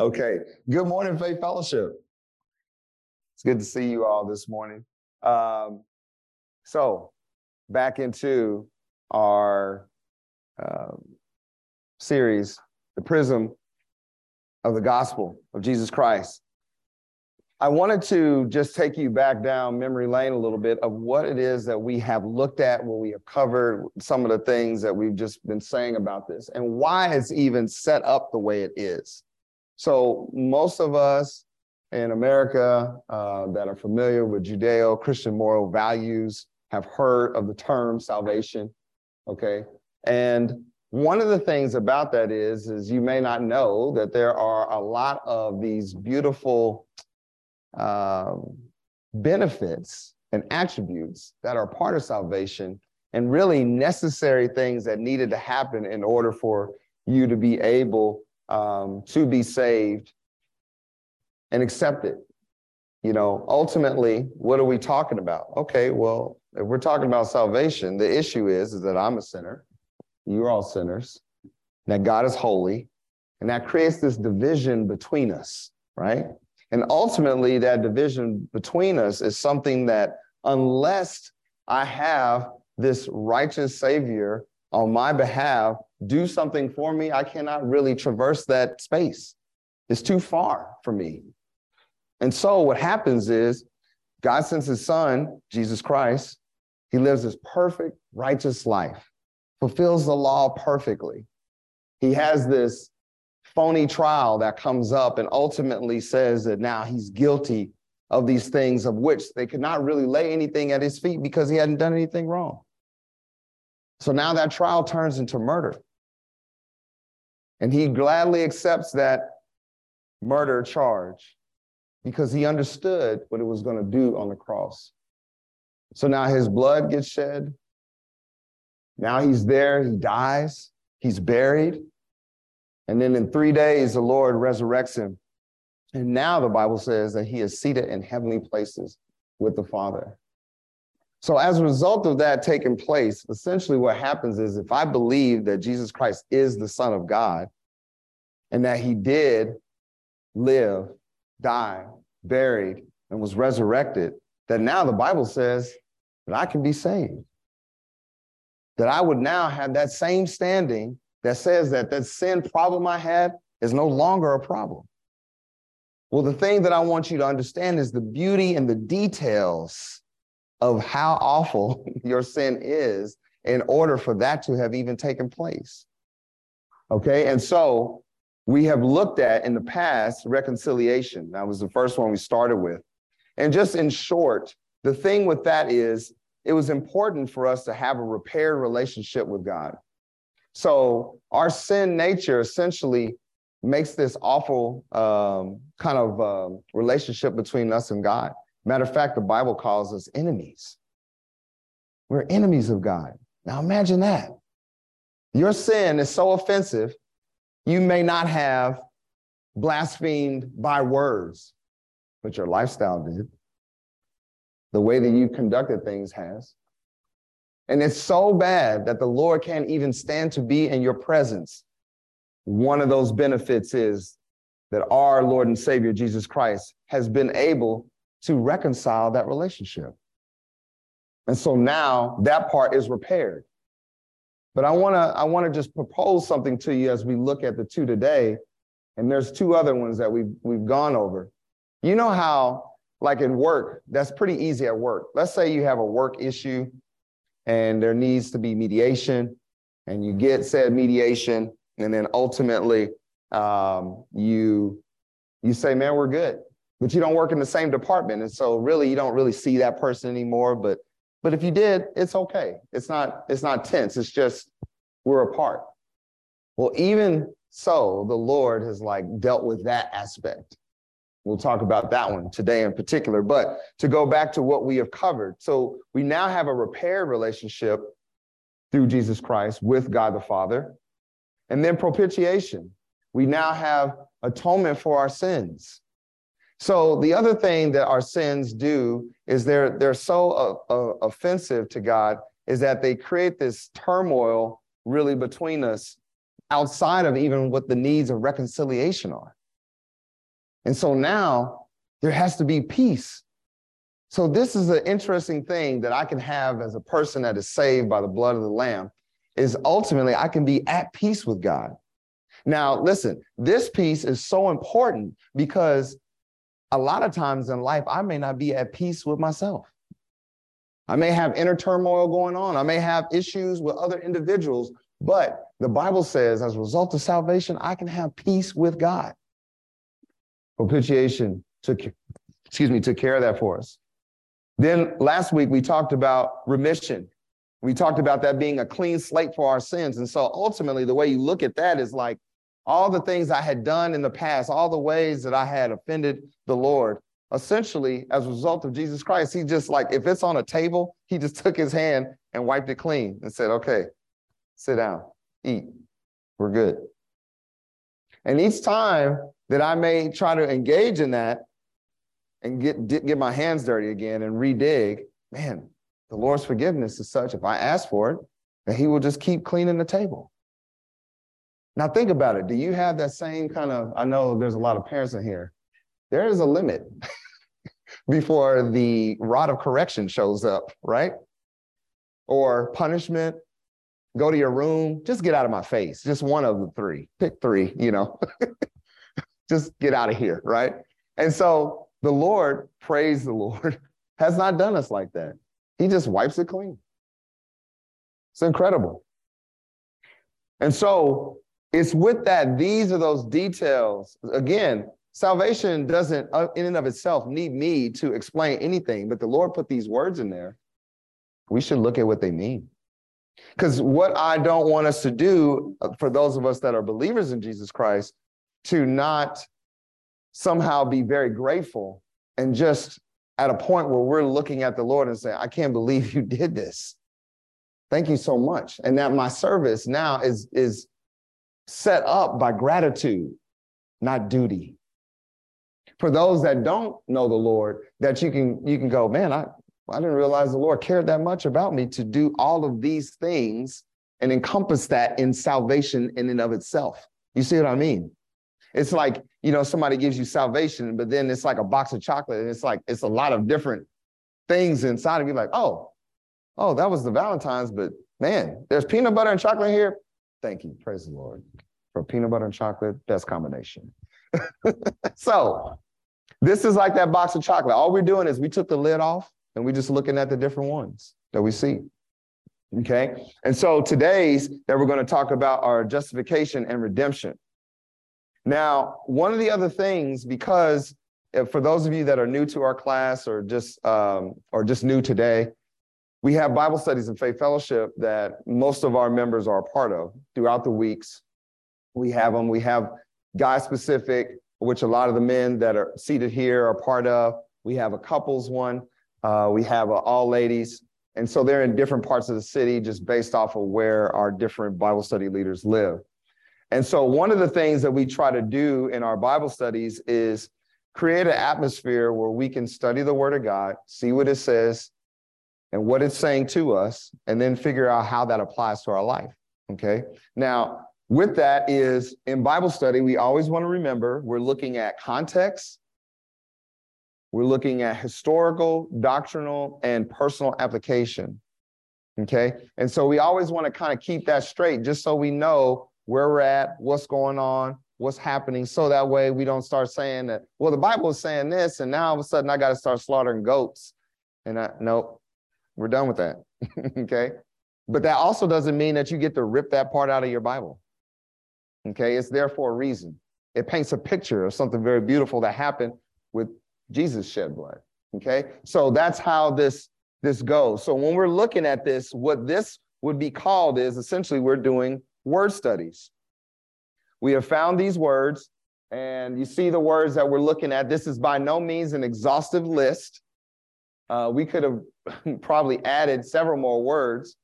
Okay. Good morning, Faith Fellowship. It's good to see you all this morning. Um, so, back into our um, series, The Prism of the Gospel of Jesus Christ. I wanted to just take you back down memory lane a little bit of what it is that we have looked at, what we have covered, some of the things that we've just been saying about this, and why it's even set up the way it is. So, most of us in America uh, that are familiar with Judeo Christian moral values have heard of the term salvation. Okay. And one of the things about that is, is you may not know that there are a lot of these beautiful um, benefits and attributes that are part of salvation and really necessary things that needed to happen in order for you to be able um, to be saved and accepted. You know, ultimately, what are we talking about? Okay, well, if we're talking about salvation, the issue is, is that I'm a sinner, you're all sinners, that God is holy, and that creates this division between us, right? And ultimately, that division between us is something that, unless I have this righteous Savior on my behalf do something for me, I cannot really traverse that space. It's too far for me. And so, what happens is God sends his son, Jesus Christ. He lives this perfect, righteous life, fulfills the law perfectly. He has this phony trial that comes up and ultimately says that now he's guilty of these things of which they could not really lay anything at his feet because he hadn't done anything wrong. So now that trial turns into murder. And he gladly accepts that murder charge because he understood what it was going to do on the cross. So now his blood gets shed. Now he's there, he dies, he's buried. And then in three days, the Lord resurrects him. And now the Bible says that he is seated in heavenly places with the Father. So, as a result of that taking place, essentially what happens is if I believe that Jesus Christ is the Son of God and that he did live, die, buried, and was resurrected, that now the Bible says that I can be saved. That I would now have that same standing that says that that sin problem I had is no longer a problem. Well, the thing that I want you to understand is the beauty and the details of how awful your sin is in order for that to have even taken place. Okay, and so we have looked at in the past reconciliation. That was the first one we started with. And just in short, the thing with that is it was important for us to have a repaired relationship with God. So our sin nature essentially makes this awful um, kind of um, relationship between us and God. Matter of fact, the Bible calls us enemies. We're enemies of God. Now imagine that. Your sin is so offensive, you may not have blasphemed by words, but your lifestyle did. The way that you conducted things has. And it's so bad that the Lord can't even stand to be in your presence. One of those benefits is that our Lord and Savior Jesus Christ has been able to reconcile that relationship. And so now that part is repaired. But I want to I want to just propose something to you as we look at the two today. And there's two other ones that we've we've gone over. You know how like in work, that's pretty easy at work. Let's say you have a work issue and there needs to be mediation, and you get said mediation, and then ultimately um, you you say, "Man, we're good," but you don't work in the same department, and so really you don't really see that person anymore. But but if you did, it's okay. It's not it's not tense. It's just we're apart. Well, even so, the Lord has like dealt with that aspect. We'll talk about that one today in particular. But to go back to what we have covered, so we now have a repaired relationship through Jesus Christ with God the Father. And then propitiation. We now have atonement for our sins. So the other thing that our sins do is they're they're so uh, uh, offensive to God is that they create this turmoil really between us outside of even what the needs of reconciliation are. And so now there has to be peace. So this is an interesting thing that I can have as a person that is saved by the blood of the lamb is ultimately I can be at peace with God. Now, listen, this peace is so important because a lot of times in life, I may not be at peace with myself. I may have inner turmoil going on. I may have issues with other individuals, but the Bible says as a result of salvation, I can have peace with God. Propitiation took, excuse me, took care of that for us. Then last week we talked about remission. We talked about that being a clean slate for our sins. And so ultimately, the way you look at that is like all the things I had done in the past, all the ways that I had offended the Lord, essentially, as a result of Jesus Christ, he just like, if it's on a table, he just took his hand and wiped it clean and said, okay, sit down, eat, we're good. And each time that I may try to engage in that and get, get my hands dirty again and redig, man, the Lord's forgiveness is such, if I ask for it, that he will just keep cleaning the table. Now think about it. Do you have that same kind of, I know there's a lot of parents in here. There is a limit before the rod of correction shows up, right? Or punishment, go to your room, just get out of my face. Just one of the three. Pick three, you know. just get out of here, right? And so the Lord, praise the Lord, has not done us like that. He just wipes it clean. It's incredible. And so it's with that, these are those details. Again, salvation doesn't, uh, in and of itself, need me to explain anything, but the Lord put these words in there. We should look at what they mean. Because what I don't want us to do, uh, for those of us that are believers in Jesus Christ, to not somehow be very grateful and just at a point where we're looking at the Lord and saying, I can't believe you did this. Thank you so much. And that my service now is, is set up by gratitude, not duty. For those that don't know the Lord, that you can you can go, man, I, I didn't realize the Lord cared that much about me to do all of these things and encompass that in salvation in and of itself. You see what I mean? It's like, you know, somebody gives you salvation, but then it's like a box of chocolate and it's like, it's a lot of different things inside of you. Like, oh, oh, that was the Valentine's, but man, there's peanut butter and chocolate here. Thank you. Praise the Lord. For peanut butter and chocolate, best combination. so this is like that box of chocolate. All we're doing is we took the lid off and we're just looking at the different ones that we see. Okay. And so today's that we're going to talk about are justification and redemption. Now, one of the other things, because for those of you that are new to our class or just um, or just new today, we have Bible studies and faith fellowship that most of our members are a part of throughout the weeks. We have them. We have guy specific, which a lot of the men that are seated here are part of. We have a couples one. Uh, we have all ladies. And so they're in different parts of the city just based off of where our different Bible study leaders live. And so, one of the things that we try to do in our Bible studies is create an atmosphere where we can study the Word of God, see what it says and what it's saying to us, and then figure out how that applies to our life. Okay. Now, with that is in Bible study, we always want to remember we're looking at context, we're looking at historical, doctrinal, and personal application. Okay. And so we always want to kind of keep that straight just so we know where we're at, what's going on, what's happening. So that way we don't start saying that, well, the Bible is saying this, and now all of a sudden I got to start slaughtering goats. And I, nope, we're done with that. okay. But that also doesn't mean that you get to rip that part out of your Bible. Okay. It's there for a reason. It paints a picture of something very beautiful that happened with Jesus shed blood. Okay. So that's how this this goes. So when we're looking at this, what this would be called is essentially we're doing word studies. We have found these words, and you see the words that we're looking at. This is by no means an exhaustive list. Uh, we could have probably added several more words,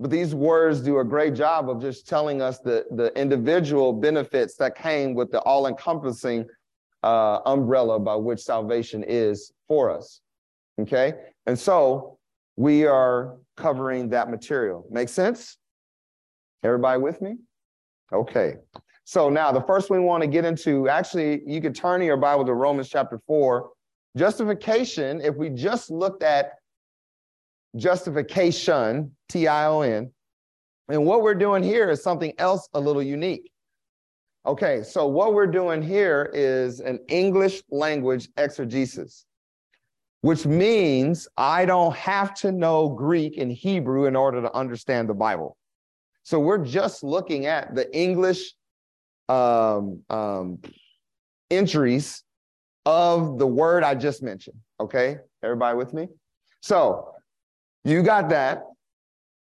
but these words do a great job of just telling us the, the individual benefits that came with the all encompassing uh, umbrella by which salvation is for us. Okay. And so we are covering that material. Make sense? Everybody with me? Okay. So now the first we want to get into, actually, you could turn your Bible to Romans chapter 4. Justification, if we just looked at justification, T I O N, and what we're doing here is something else a little unique. Okay, so what we're doing here is an English language exegesis, which means I don't have to know Greek and Hebrew in order to understand the Bible. So we're just looking at the English um, um, entries of the word I just mentioned. Okay, everybody with me? So you got that.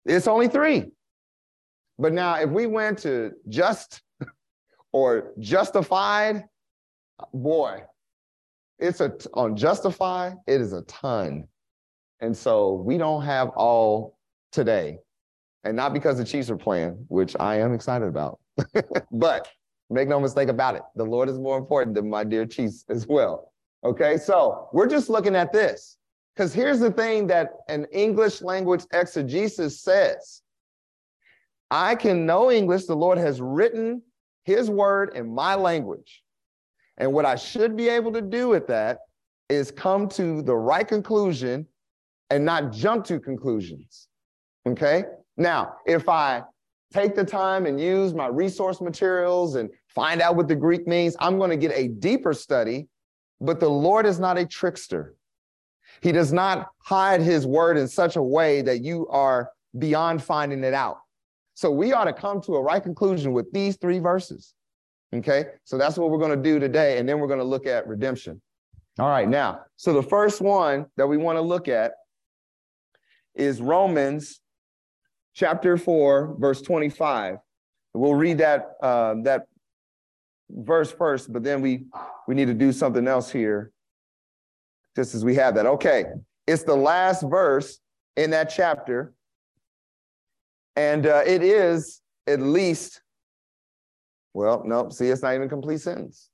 It's only three. But now, if we went to just or justified, boy, it's a on justify, it is a ton. And so we don't have all today. And not because the Chiefs are playing, which I am excited about. but make no mistake about it, the Lord is more important than my dear Chiefs as well. Okay, so we're just looking at this. Because here's the thing that an English language exegesis says I can know English. The Lord has written his word in my language. And what I should be able to do with that is come to the right conclusion and not jump to conclusions. Okay? Now, if I take the time and use my resource materials and find out what the Greek means, I'm going to get a deeper study. But the Lord is not a trickster. He does not hide his word in such a way that you are beyond finding it out. So we ought to come to a right conclusion with these three verses. Okay, so that's what we're going to do today. And then we're going to look at redemption. All right, now, so the first one that we want to look at is Romans chapter 4, verse 25. We'll read that, uh, that verse first, but then we, we need to do something else here just as we have that. Okay, it's the last verse in that chapter. And uh, it is at least, well, no, see, it's not even a complete sentence.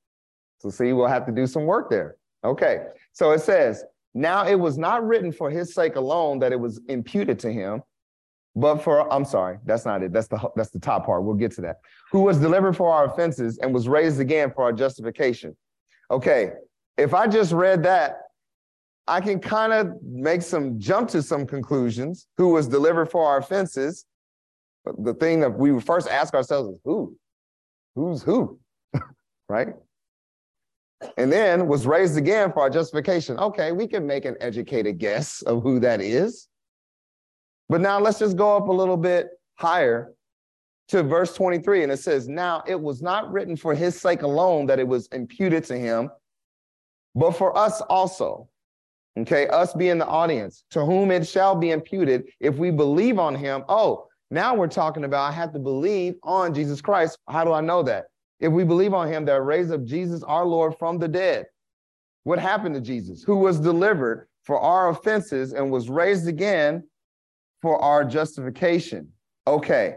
So, see, we'll have to do some work there. Okay, so it says, Now it was not written for his sake alone that it was imputed to him, but for, I'm sorry, that's not it. That's the, that's the top part. We'll get to that. Who was delivered for our offenses and was raised again for our justification. Okay, if I just read that, I can kind of make some jump to some conclusions. Who was delivered for our offenses But the thing that we first ask ourselves is who? Who's who? right? And then was raised again for our justification. Okay, we can make an educated guess of who that is. But now let's just go up a little bit higher to verse 23. And it says, Now it was not written for his sake alone that it was imputed to him, but for us also. Okay, us being the audience, to whom it shall be imputed if we believe on him. Oh, now we're talking about I have to believe on Jesus Christ. How do I know that? If we believe on him that raised up Jesus our Lord from the dead. What happened to Jesus? Who was delivered for our offenses and was raised again for our justification. Okay.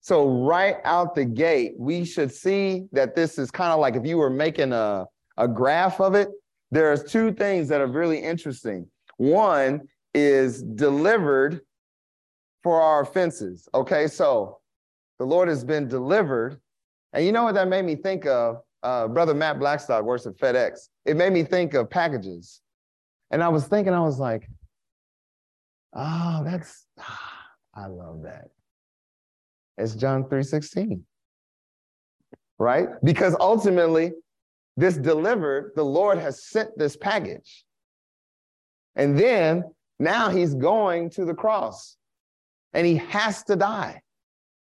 So right out the gate, we should see that this is kind of like if you were making a, a graph of it, there's two things that are really interesting. One is delivered for our offenses. Okay, so the Lord has been delivered. And you know what that made me think of? Uh, Brother Matt Blackstock works at FedEx. It made me think of packages. And I was thinking, I was like, oh, that's, I love that. It's John 3.16, right? Because ultimately, this delivered, the Lord has sent this package. And then now he's going to the cross and he has to die.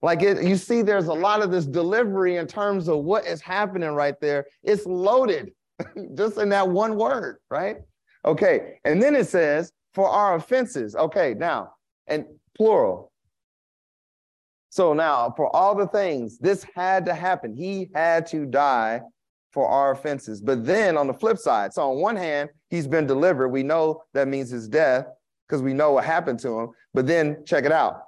Like it, you see, there's a lot of this delivery in terms of what is happening right there. It's loaded just in that one word, right? Okay. And then it says, for our offenses. Okay. Now, and plural. So now, for all the things, this had to happen. He had to die for our offenses. But then on the flip side, so on one hand, he's been delivered. We know that means his death because we know what happened to him. But then check it out,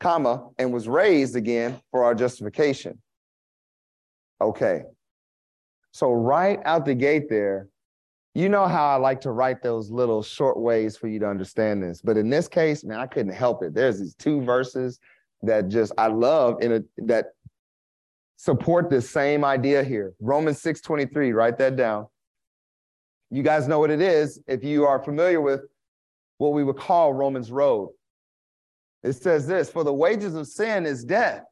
comma, and was raised again for our justification. Okay. So right out the gate there, you know how I like to write those little short ways for you to understand this. But in this case, man, I couldn't help it. There's these two verses that just I love in a that support this same idea here. Romans 6:23, write that down. You guys know what it is if you are familiar with what we would call Romans road. It says this, for the wages of sin is death.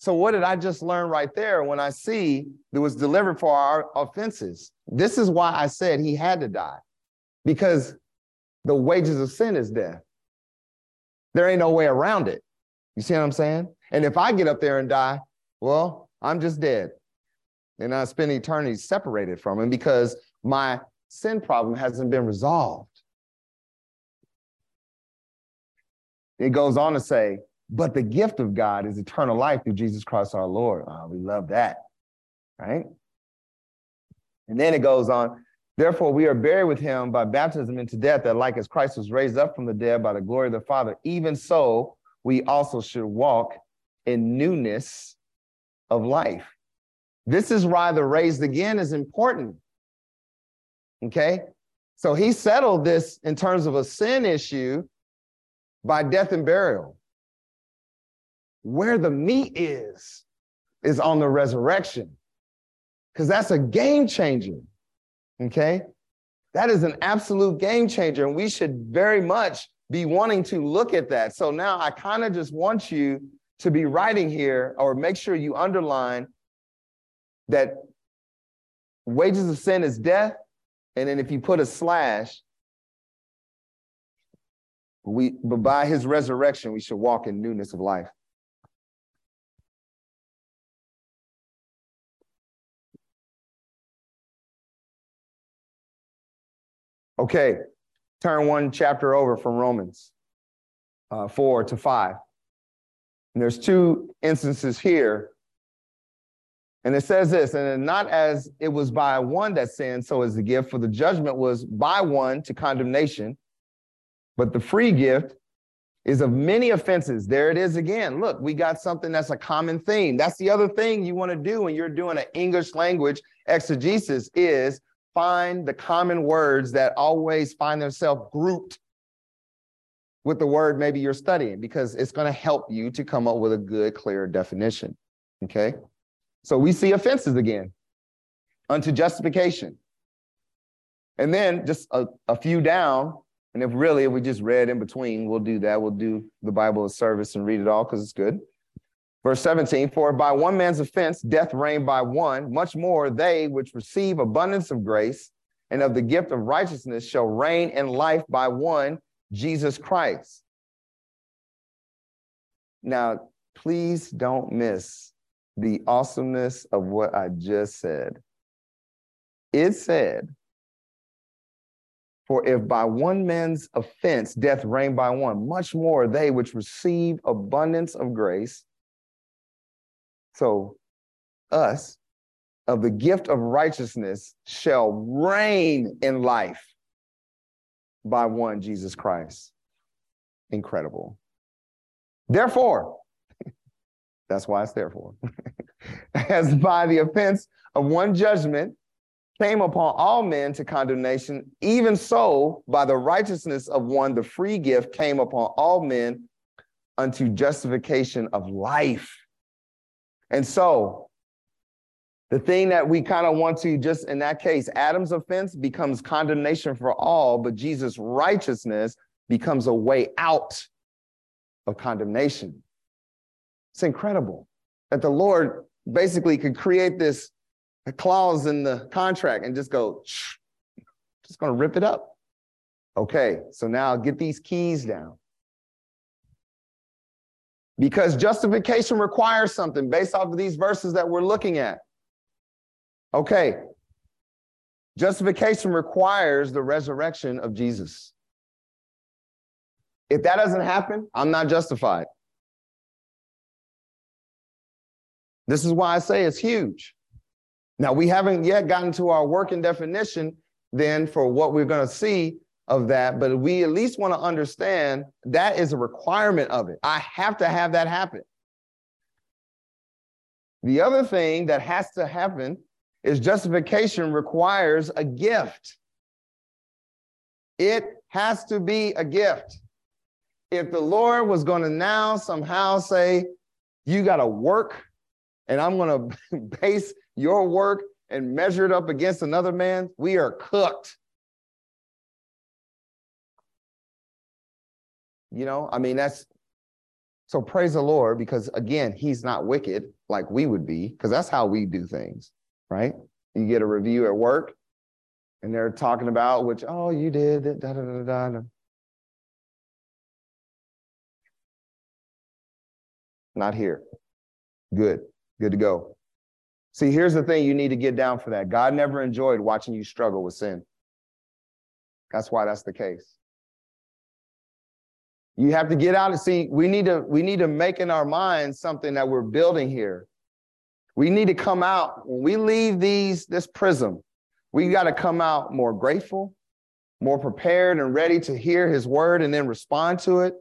So what did I just learn right there when I see that was delivered for our offenses? This is why I said he had to die. Because the wages of sin is death. There ain't no way around it. You see what I'm saying? And if I get up there and die, well, I'm just dead. And I spend eternity separated from him because my sin problem hasn't been resolved. It goes on to say, but the gift of God is eternal life through Jesus Christ our Lord. Oh, we love that, right? And then it goes on, therefore we are buried with him by baptism into death, that like as Christ was raised up from the dead by the glory of the Father, even so we also should walk in newness of life. This is why the raised again is important. Okay? So he settled this in terms of a sin issue by death and burial. Where the meat is, is on the resurrection, because that's a game changer. Okay? That is an absolute game changer, and we should very much be wanting to look at that. So now I kind of just want you to be writing here, or make sure you underline that wages of sin is death. And then if you put a slash, we but by his resurrection, we should walk in newness of life. Okay, turn one chapter over from Romans uh, 4 to 5. And there's two instances here. And it says this, and not as it was by one that sinned, so as the gift, for the judgment was by one to condemnation, but the free gift is of many offenses. There it is again. Look, we got something that's a common theme. That's the other thing you want to do when you're doing an English language exegesis is find the common words that always find themselves grouped with the word maybe you're studying because it's going to help you to come up with a good, clear definition. Okay. So we see offenses again unto justification. And then just a, a few down. And if really, if we just read in between, we'll do that. We'll do the Bible of service and read it all because it's good. Verse 17, for by one man's offense, death reigned by one, much more they which receive abundance of grace and of the gift of righteousness shall reign in life by one, Jesus Christ. Now, please don't miss the awesomeness of what I just said. It said, For if by one man's offense death reigned by one, much more they which receive abundance of grace so, us of the gift of righteousness shall reign in life by one Jesus Christ. Incredible. Therefore, that's why it's therefore, as by the offense of one judgment came upon all men to condemnation, even so by the righteousness of one, the free gift came upon all men unto justification of life. And so the thing that we kind of want to just in that case, Adam's offense becomes condemnation for all, but Jesus' righteousness becomes a way out of condemnation. It's incredible that the Lord basically could create this clause in the contract and just go, just to rip it up. Okay, so now get these keys down because justification requires something based off of these verses that we're looking at. Okay. Justification requires the resurrection of Jesus. If that doesn't happen, I'm not justified. This is why I say it's huge. Now, we haven't yet gotten to our working definition then for what we're going to see of that, but we at least want to understand that is a requirement of it. I have to have that happen. The other thing that has to happen is justification requires a gift. It has to be a gift. If the Lord was going to now somehow say, you got to work and I'm going to base your work and measure it up against another man, we are cooked. You know, I mean, that's so praise the Lord because again, he's not wicked like we would be because that's how we do things, right? You get a review at work and they're talking about which, oh, you did, da da da da da. Not here. Good. Good to go. See, here's the thing you need to get down for that. God never enjoyed watching you struggle with sin. That's why that's the case. You have to get out and see, we need to, we need to make in our minds something that we're building here. We need to come out when we leave these this prism, we got to come out more grateful, more prepared and ready to hear his word and then respond to it,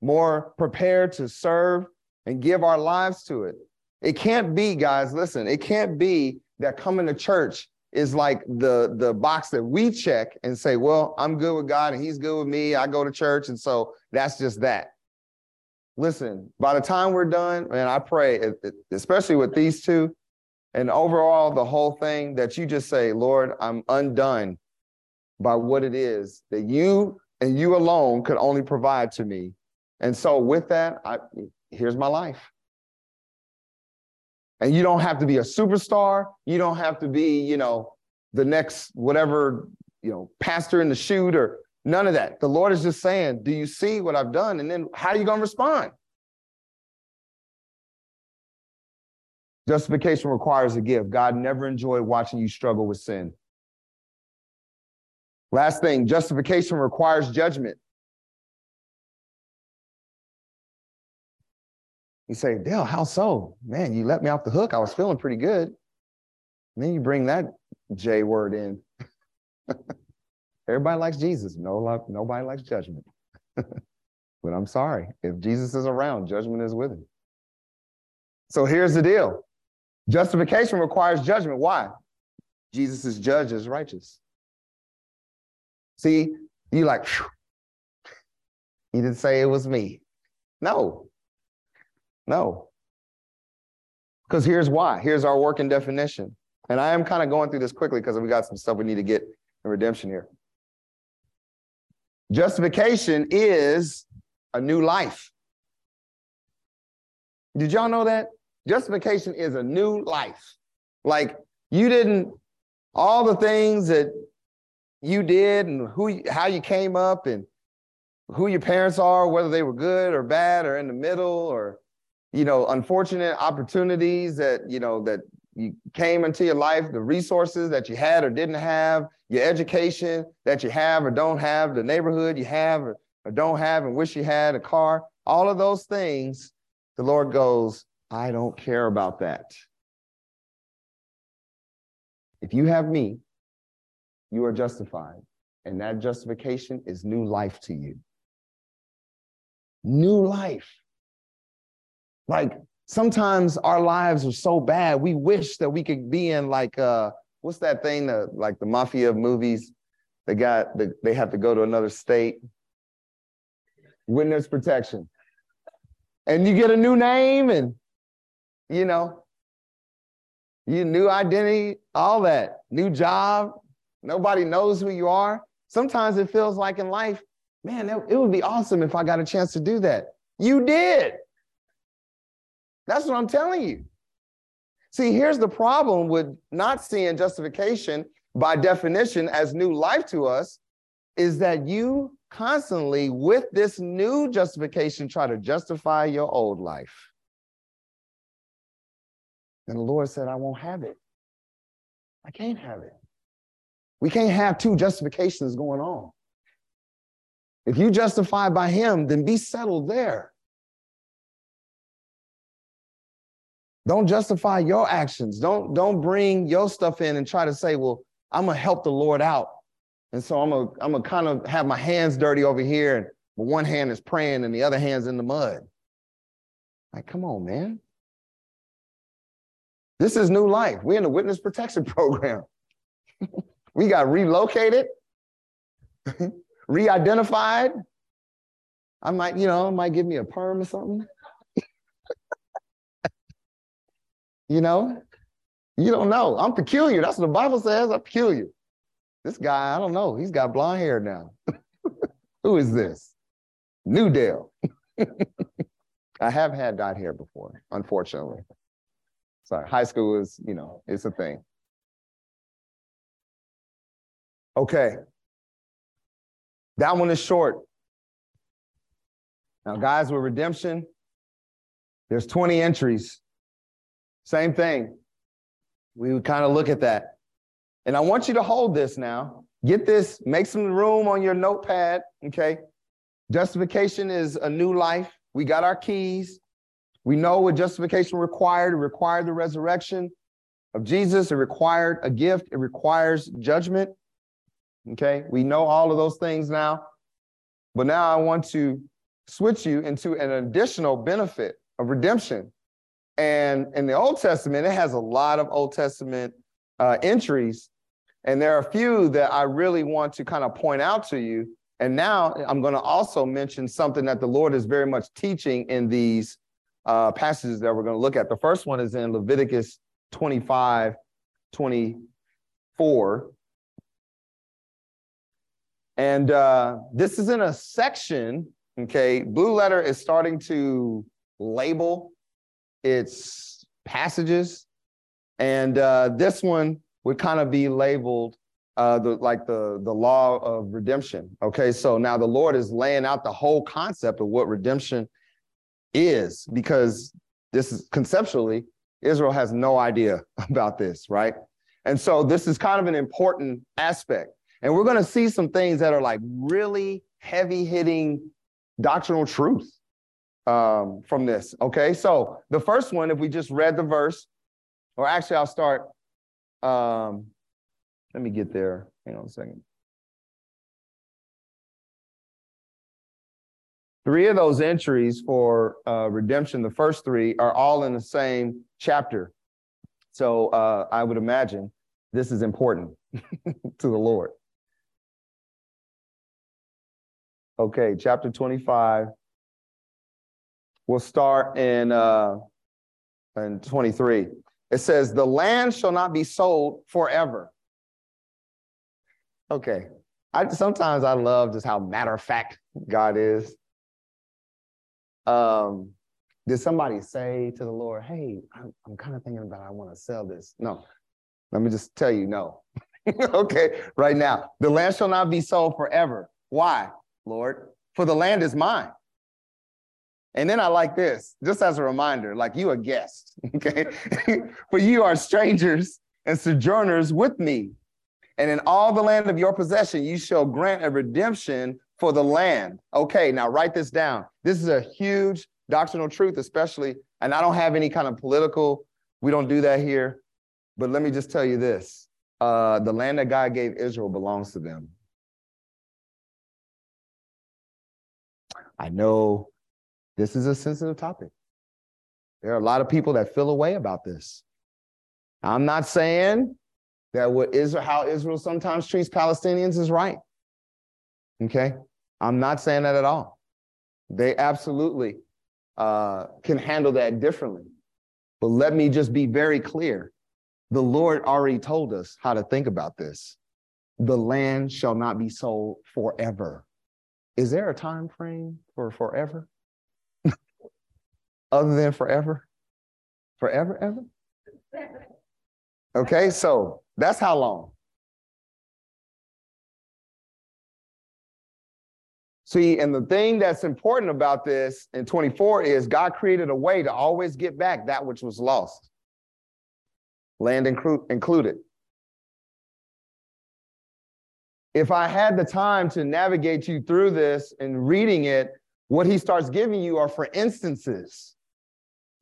more prepared to serve and give our lives to it. It can't be, guys, listen, it can't be that coming to church is like the the box that we check and say, well, I'm good with God and he's good with me. I go to church and so that's just that. Listen, by the time we're done, and I pray, especially with these two, and overall the whole thing, that you just say, Lord, I'm undone by what it is that you and you alone could only provide to me. And so with that, I here's my life. And you don't have to be a superstar. You don't have to be, you know, the next whatever, you know, pastor in the shoot or none of that. The Lord is just saying, Do you see what I've done? And then how are you going to respond? Justification requires a gift. God never enjoyed watching you struggle with sin. Last thing, justification requires judgment. You say, Dale, how so? Man, you let me off the hook. I was feeling pretty good. And then you bring that J word in. Everybody likes Jesus. No, nobody likes judgment. but I'm sorry. If Jesus is around, judgment is with him. So here's the deal justification requires judgment. Why? Jesus is judge is righteous. See, you like, he didn't say it was me. No, no. Because here's why. Here's our working definition. And I am kind of going through this quickly because we got some stuff we need to get in redemption here. Justification is a new life. Did y'all know that? Justification is a new life. Like you didn't, all the things that you did and who, how you came up and who your parents are, whether they were good or bad or in the middle or you know, unfortunate opportunities that, you know, that you came into your life, the resources that you had or didn't have, your education that you have or don't have, the neighborhood you have or, or don't have and wish you had, a car, all of those things, the Lord goes, I don't care about that. If you have me, you are justified. And that justification is new life to you. New life. Like sometimes our lives are so bad, we wish that we could be in like uh what's that thing that like the mafia movies? They got the, they have to go to another state. Witness protection. And you get a new name and you know, you new identity, all that, new job. Nobody knows who you are. Sometimes it feels like in life, man, it would be awesome if I got a chance to do that. You did. That's what I'm telling you. See, here's the problem with not seeing justification by definition as new life to us is that you constantly, with this new justification, try to justify your old life. And the Lord said, I won't have it. I can't have it. We can't have two justifications going on. If you justify by Him, then be settled there. Don't justify your actions. Don't don't bring your stuff in and try to say, well, I'm gonna help the Lord out. And so I'm gonna I'm gonna kind of have my hands dirty over here, and one hand is praying and the other hand's in the mud. Like, come on, man. This is new life. We're in the witness protection program. we got relocated, re-identified. I might, you know, might give me a perm or something. You know, you don't know. I'm peculiar. That's what the Bible says. I'm peculiar. This guy, I don't know. He's got blonde hair now. Who is this? New Dale. I have had dyed hair before, unfortunately. Sorry, high school is, you know, it's a thing. Okay. That one is short. Now, guys, with redemption, there's 20 entries. Same thing. We would kind of look at that. And I want you to hold this now. Get this, make some room on your notepad, okay? Justification is a new life. We got our keys. We know what justification required. It required the resurrection of Jesus. It required a gift. It requires judgment. Okay, we know all of those things now. But now I want to switch you into an additional benefit of redemption. And in the Old Testament, it has a lot of Old Testament uh, entries. And there are a few that I really want to kind of point out to you. And now I'm going to also mention something that the Lord is very much teaching in these uh, passages that we're going to look at. The first one is in Leviticus 25, 24. And uh, this is in a section, okay? Blue Letter is starting to label its passages. And uh, this one would kind of be labeled uh, the, like the, the law of redemption. Okay, so now the Lord is laying out the whole concept of what redemption is because this is conceptually, Israel has no idea about this, right? And so this is kind of an important aspect. And we're going to see some things that are like really heavy hitting doctrinal truth um, from this. Okay. So the first one, if we just read the verse, or actually, I'll start. Um, let me get there. Hang on a second. Three of those entries for uh, redemption, the first three, are all in the same chapter. So uh, I would imagine this is important to the Lord. Okay, chapter 25. We'll start in, uh, in 23. It says, The land shall not be sold forever. Okay. I sometimes I love just how matter of fact God is. Um, did somebody say to the Lord, Hey, I'm, I'm kind of thinking about I want to sell this? No. Let me just tell you no. okay, right now. The land shall not be sold forever. Why? Lord, for the land is mine. And then I like this, just as a reminder, like you a guest, okay? for you are strangers and sojourners with me. And in all the land of your possession, you shall grant a redemption for the land. Okay, now write this down. This is a huge doctrinal truth, especially, and I don't have any kind of political, we don't do that here. But let me just tell you this uh, the land that God gave Israel belongs to them. I know this is a sensitive topic. There are a lot of people that feel a way about this. I'm not saying that what Israel, how Israel sometimes treats Palestinians is right. Okay? I'm not saying that at all. They absolutely uh, can handle that differently. But let me just be very clear. The Lord already told us how to think about this. The land shall not be sold forever. Is there a time frame for forever? Other than forever? Forever, ever? Okay, so that's how long. See, and the thing that's important about this in 24 is God created a way to always get back that which was lost, land inclu- included if I had the time to navigate you through this and reading it, what he starts giving you are for instances.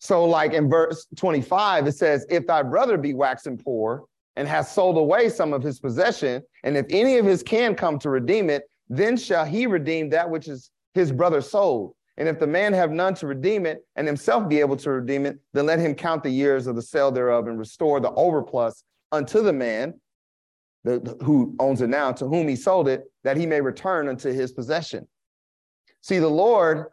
So, like in verse 25, it says, If thy brother be waxen poor and has sold away some of his possession, and if any of his can come to redeem it, then shall he redeem that which is his brother sold. And if the man have none to redeem it, and himself be able to redeem it, then let him count the years of the sale thereof and restore the overplus unto the man the, who owns it now, to whom he sold it, that he may return unto his possession. See, the Lord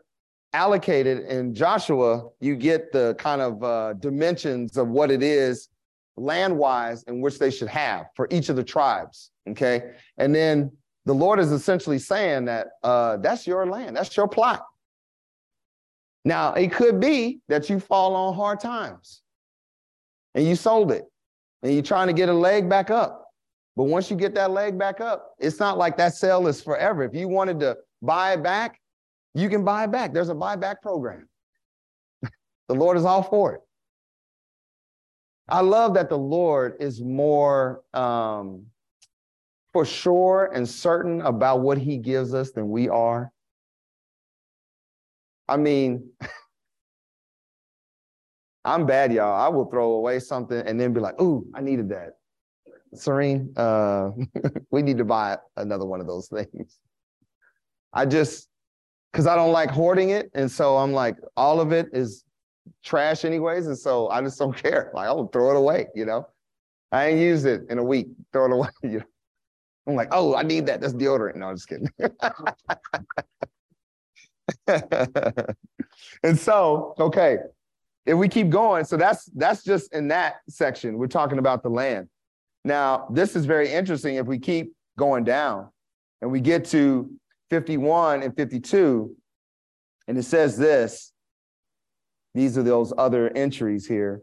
allocated in Joshua, you get the kind of uh, dimensions of what it is land wise in which they should have for each of the tribes. Okay. And then the Lord is essentially saying that uh, that's your land, that's your plot. Now, it could be that you fall on hard times and you sold it and you're trying to get a leg back up. But once you get that leg back up, it's not like that sale is forever. If you wanted to buy it back, you can buy back. There's a buyback program. the Lord is all for it. I love that the Lord is more um, for sure and certain about what he gives us than we are. I mean, I'm bad, y'all. I will throw away something and then be like, ooh, I needed that. Serene, uh, we need to buy another one of those things. I just, because I don't like hoarding it. And so I'm like, all of it is trash anyways. And so I just don't care. Like, I'll throw it away, you know? I ain't used it in a week, throw it away. You know? I'm like, oh, I need that. That's deodorant. No, I'm just kidding. and so, okay, if we keep going, so that's that's just in that section. We're talking about the land. Now, this is very interesting. If we keep going down and we get to 51 and 52, and it says this. These are those other entries here.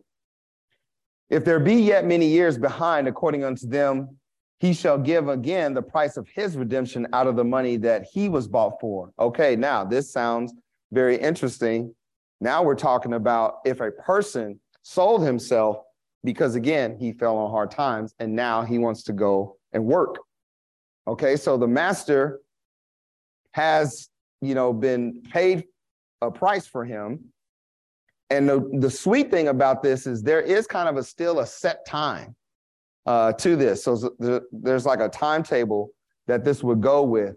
If there be yet many years behind, according unto them, he shall give again the price of his redemption out of the money that he was bought for. Okay, now this sounds very interesting. Now we're talking about if a person sold himself because, again, he fell on hard times and now he wants to go and work. Okay, so the master has, you know, been paid a price for him. And the, the sweet thing about this is there is kind of a still a set time uh, to this. So there's like a timetable that this would go with.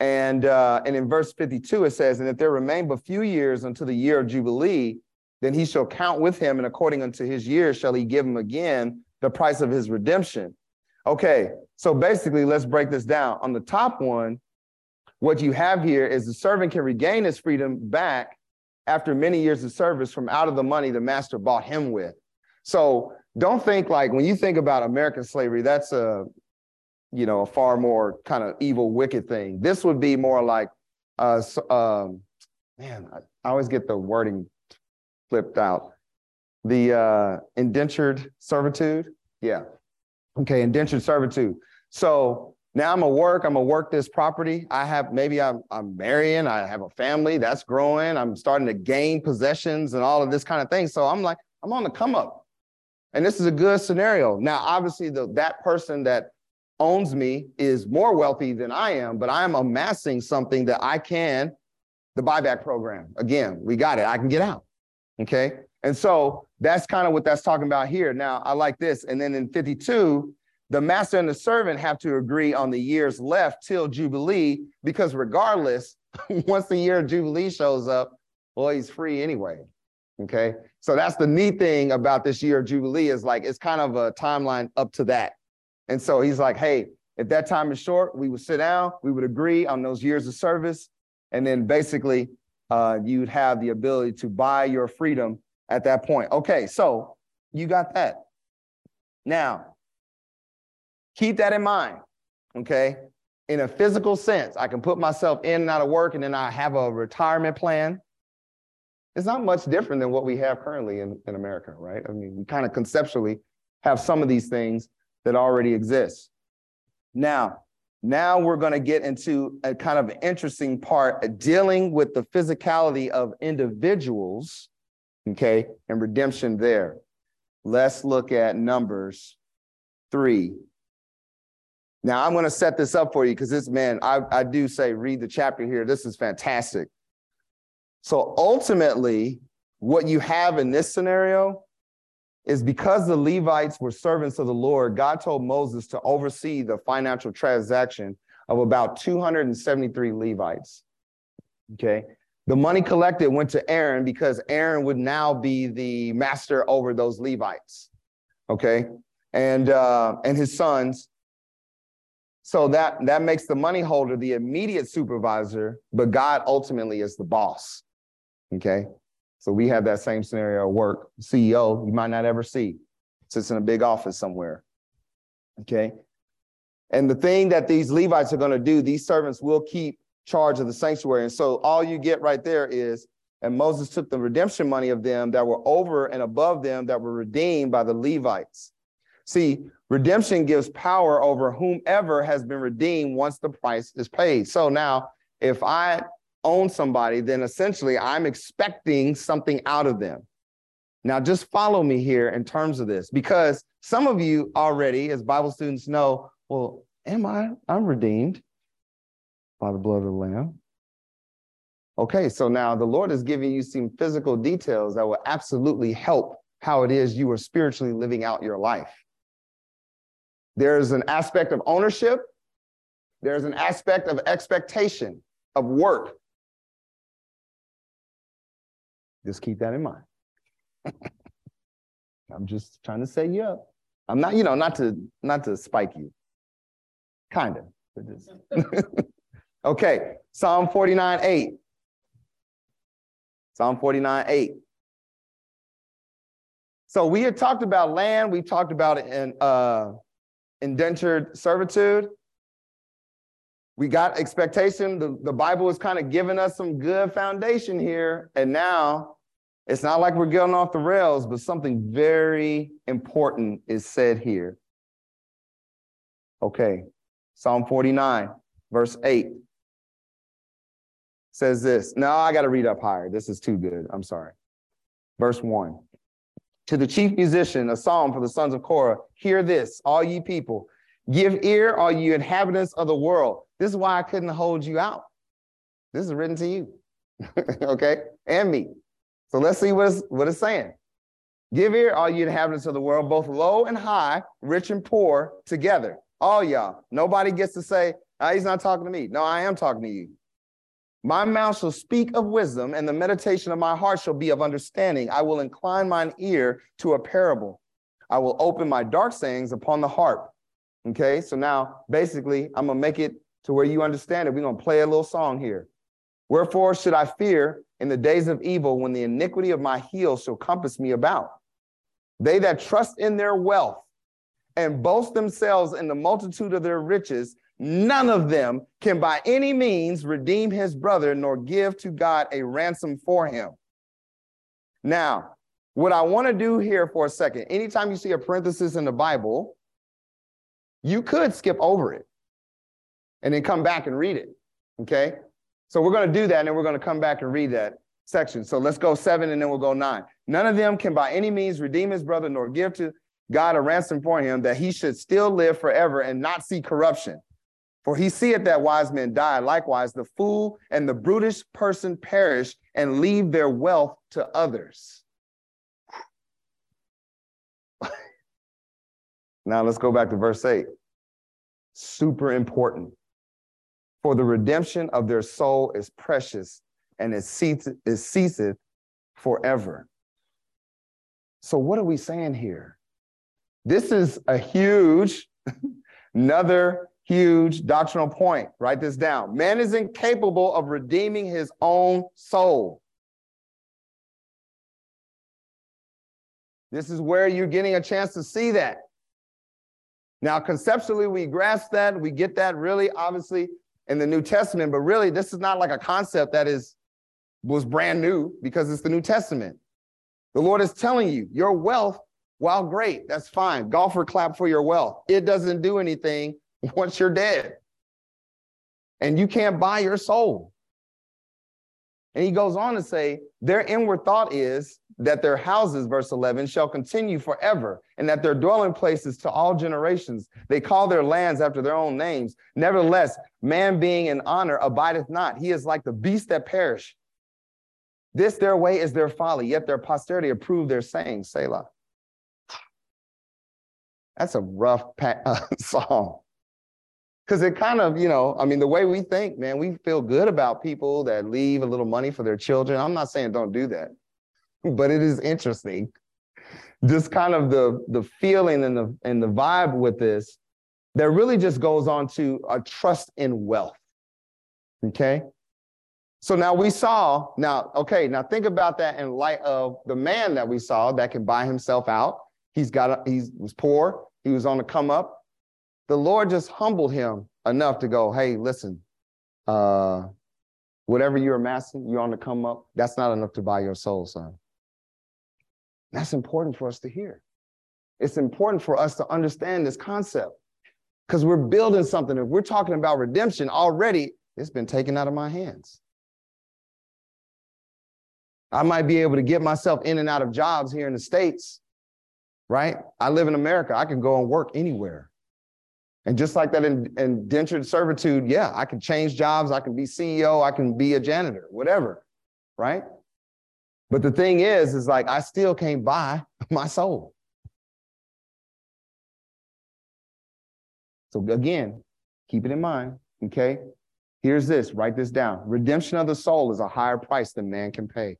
And, uh, and in verse 52, it says, And if there remain but few years until the year of Jubilee, then he shall count with him, and according unto his years shall he give him again the price of his redemption. Okay, so basically, let's break this down. On the top one, what you have here is the servant can regain his freedom back after many years of service from out of the money the master bought him with. So don't think like when you think about American slavery, that's a you know a far more kind of evil, wicked thing. This would be more like, uh, um, man, I, always get the wording flipped out. The uh, indentured servitude, yeah, okay, indentured servitude. So now I'm gonna work, I'm gonna work this property. I have maybe I'm I'm marrying, I have a family that's growing, I'm starting to gain possessions and all of this kind of thing. So I'm like, I'm on the come up. And this is a good scenario. Now, obviously, the that person that owns me is more wealthy than I am, but I'm amassing something that I can, the buyback program. Again, we got it. I can get out. Okay. And so that's kind of what that's talking about here. Now, I like this. And then in 52, the master and the servant have to agree on the years left till Jubilee, because regardless, once the year of Jubilee shows up, well, he's free anyway. Okay. So that's the neat thing about this year of Jubilee is like it's kind of a timeline up to that. And so he's like, hey, if that time is short, we would sit down, we would agree on those years of service. And then basically, uh, you'd have the ability to buy your freedom at that point. Okay. So you got that. Now, Keep that in mind, okay? In a physical sense, I can put myself in and out of work and then I have a retirement plan. It's not much different than what we have currently in, in America, right? I mean, we kind of conceptually have some of these things that already exist. Now, now we're going to get into a kind of interesting part dealing with the physicality of individuals, okay, and redemption there. Let's look at Numbers 3, now I'm going to set this up for you because this man, I, I do say read the chapter here. This is fantastic. So ultimately, what you have in this scenario is because the Levites were servants of the Lord, God told Moses to oversee the financial transaction of about 273 Levites. Okay. The money collected went to Aaron because Aaron would now be the master over those Levites. Okay. And uh, and his sons so that, that makes the money holder the immediate supervisor, but God ultimately is the boss. Okay. So we have that same scenario at work. CEO, you might not ever see, sits in a big office somewhere. Okay. And the thing that these Levites are going to do, these servants will keep charge of the sanctuary. And so all you get right there is, and Moses took the redemption money of them that were over and above them that were redeemed by the Levites. See, redemption gives power over whomever has been redeemed once the price is paid. So now, if I own somebody, then essentially I'm expecting something out of them. Now, just follow me here in terms of this, because some of you already, as Bible students, know, well, am I? I'm redeemed by the blood of the Lamb. Okay, so now the Lord is giving you some physical details that will absolutely help how it is you are spiritually living out your life. There's an aspect of ownership, there's an aspect of expectation, of work. Just keep that in mind. I'm just trying to set you up. I'm not, you know, not to not to spike you. Kind of. okay, Psalm 49, 8. Psalm 49, 8. So we had talked about land, we talked about it in, uh, indentured servitude. We got expectation. The, the Bible is kind of giving us some good foundation here. And now it's not like we're getting off the rails, but something very important is said here. Okay, Psalm 49, verse 8 says this. No, I got to read up higher. This is too good. I'm sorry. Verse 1. To the chief musician, a psalm for the sons of Korah, hear this, all ye people. Give ear, all you inhabitants of the world. This is why I couldn't hold you out. This is written to you, okay, and me. So let's see what it's, what it's saying. Give ear, all you inhabitants of the world, both low and high, rich and poor, together. All y'all. Nobody gets to say, oh, he's not talking to me. No, I am talking to you. My mouth shall speak of wisdom, and the meditation of my heart shall be of understanding. I will incline mine ear to a parable. I will open my dark sayings upon the harp. Okay, so now basically, I'm gonna make it to where you understand it. We're gonna play a little song here. Wherefore should I fear in the days of evil when the iniquity of my heels shall compass me about? They that trust in their wealth and boast themselves in the multitude of their riches, none of them can by any means redeem his brother nor give to God a ransom for him. Now, what I want to do here for a second, anytime you see a parenthesis in the Bible, you could skip over it and then come back and read it. Okay. So we're going to do that and then we're going to come back and read that section. So let's go seven and then we'll go nine. None of them can by any means redeem his brother nor give to God a ransom for him that he should still live forever and not see corruption. For he seeth that wise men die. Likewise, the fool and the brutish person perish and leave their wealth to others. Now let's go back to verse 8. Super important. For the redemption of their soul is precious and it ceaseth forever. So, what are we saying here? This is a huge, another huge doctrinal point. Write this down. Man is incapable of redeeming his own soul. This is where you're getting a chance to see that. Now, conceptually, we grasp that, we get that really obviously in the New Testament, but really, this is not like a concept that is was brand new because it's the New Testament. The Lord is telling you, your wealth, while great, that's fine. Golfer clap for your wealth. It doesn't do anything once you're dead. And you can't buy your soul. And he goes on to say, their inward thought is that their houses, verse 11, shall continue forever, and that their dwelling places to all generations. They call their lands after their own names. Nevertheless, man being in honor abideth not. He is like the beasts that perish. This their way is their folly, yet their posterity approve their saying, Selah. That's a rough pa- uh, song. Because it kind of, you know, I mean, the way we think, man, we feel good about people that leave a little money for their children. I'm not saying don't do that but it is interesting. Just kind of the the feeling and the and the vibe with this that really just goes on to a trust in wealth. Okay. So now we saw, now, okay, now think about that in light of the man that we saw that can buy himself out. He's got, a, he was poor, he was on the come up. The Lord just humbled him enough to go, hey, listen, uh, whatever you're amassing, you're on the come up, that's not enough to buy your soul, son. That's important for us to hear. It's important for us to understand this concept because we're building something. If we're talking about redemption already, it's been taken out of my hands. I might be able to get myself in and out of jobs here in the States, right? I live in America. I can go and work anywhere. And just like that in indentured servitude, yeah, I can change jobs. I can be CEO. I can be a janitor, whatever, right? But the thing is, is like I still can't buy my soul. So again, keep it in mind, okay? Here's this, write this down. Redemption of the soul is a higher price than man can pay.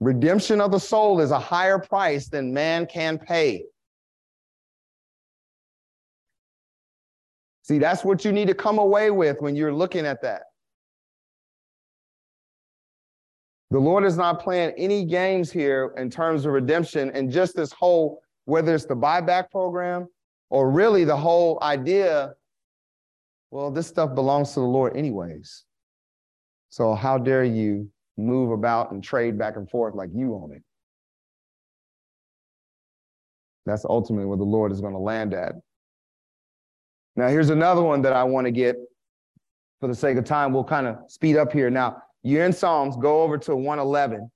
Redemption of the soul is a higher price than man can pay. See, that's what you need to come away with when you're looking at that. The Lord is not playing any games here in terms of redemption and just this whole, whether it's the buyback program or really the whole idea, well, this stuff belongs to the Lord anyways. So how dare you move about and trade back and forth like you own it? That's ultimately where the Lord is going to land at. Now, here's another one that I want to get for the sake of time. We'll kind of speed up here. Now, you're in Psalms, go over to 111.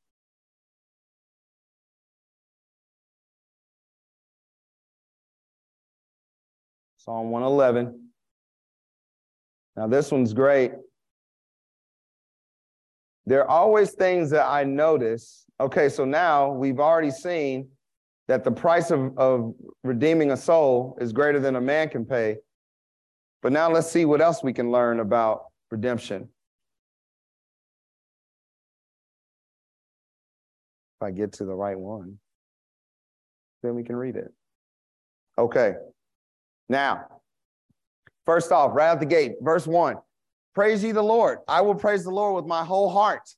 Psalm 111. Now, this one's great. There are always things that I notice. Okay, so now we've already seen that the price of, of redeeming a soul is greater than a man can pay. But now let's see what else we can learn about redemption. If I get to the right one, then we can read it. Okay. Now, first off, right out the gate, verse one Praise ye the Lord. I will praise the Lord with my whole heart.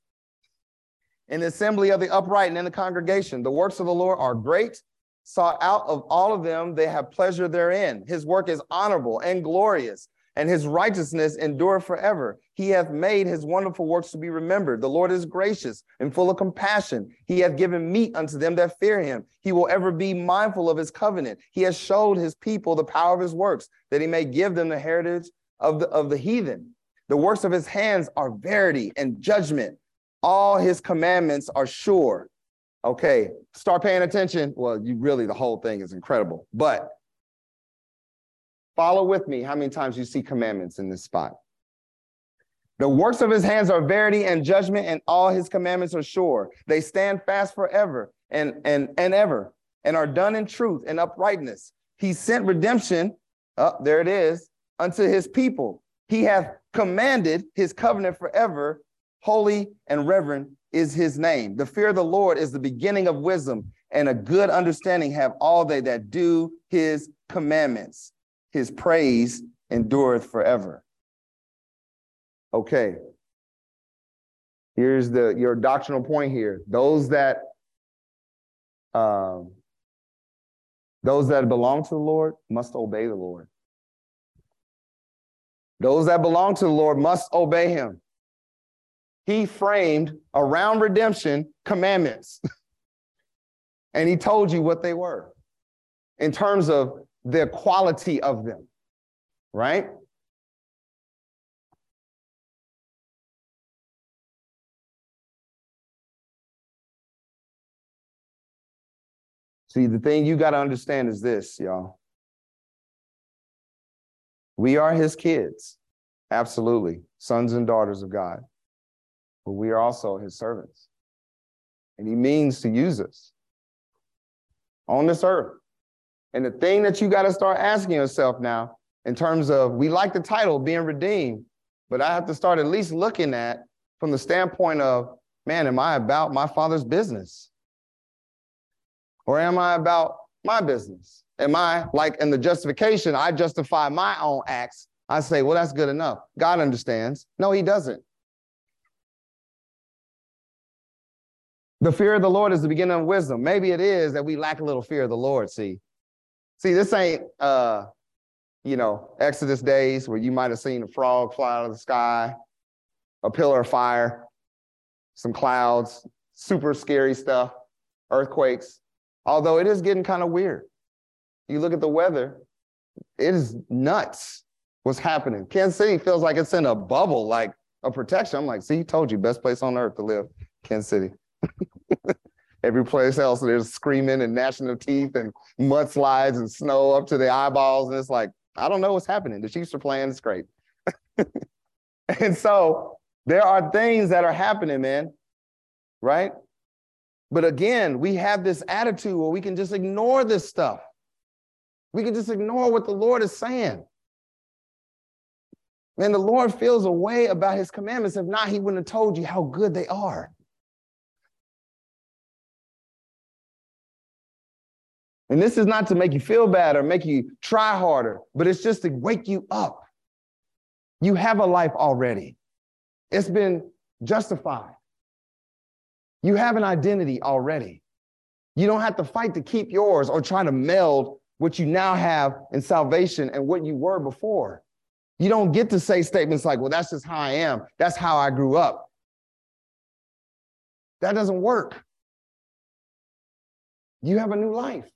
In the assembly of the upright and in the congregation, the works of the Lord are great sought out of all of them, they have pleasure therein. His work is honorable and glorious, and his righteousness endure forever. He hath made his wonderful works to be remembered. The Lord is gracious and full of compassion. He hath given meat unto them that fear him. He will ever be mindful of his covenant. He has showed his people the power of his works, that he may give them the heritage of the, of the heathen. The works of his hands are verity and judgment. All his commandments are sure. Okay, start paying attention. Well, you really, the whole thing is incredible. But follow with me how many times you see commandments in this spot. The works of his hands are verity and judgment, and all his commandments are sure. They stand fast forever and, and, and ever, and are done in truth and uprightness. He sent redemption, oh, there it is, unto his people. He hath commanded his covenant forever. Holy and reverend is his name. The fear of the Lord is the beginning of wisdom, and a good understanding have all they that do his commandments. His praise endureth forever. Okay. Here's the your doctrinal point here. Those that um, those that belong to the Lord must obey the Lord. Those that belong to the Lord must obey him he framed around redemption commandments. and he told you what they were in terms of the quality of them, right? See, the thing you got to understand is this, y'all. We are his kids, absolutely, sons and daughters of God but we are also his servants. And he means to use us on this earth. And the thing that you got to start asking yourself now, in terms of we like the title being redeemed, but I have to start at least looking at from the standpoint of, man, am I about my father's business? Or am I about my business? Am I like in the justification, I justify my own acts I say, well, that's good enough. God understands. No, he doesn't. The fear of the Lord is the beginning of wisdom. Maybe it is that we lack a little fear of the Lord, see. See, this ain't uh, you know, Exodus days where you might have seen a frog fly out of the sky, a pillar of fire, some clouds, super scary stuff, earthquakes. Although it is getting kind of weird. You look at the weather, it is nuts what's happening. Kansas City feels like it's in a bubble, like a protection. I'm like, see, he told you, best place on earth to live, Kansas City. Every place else, there's screaming and gnashing of teeth and mudslides and snow up to the eyeballs. And it's like, I don't know what's happening. The Chiefs are playing, it's great. and so there are things that are happening, man, right? But again, we have this attitude where we can just ignore this stuff. We can just ignore what the Lord is saying. Man, the Lord feels a way about his commandments. If not, he wouldn't have told you how good they are. And this is not to make you feel bad or make you try harder, but it's just to wake you up. You have a life already, it's been justified. You have an identity already. You don't have to fight to keep yours or try to meld what you now have in salvation and what you were before. You don't get to say statements like, well, that's just how I am. That's how I grew up. That doesn't work. You have a new life.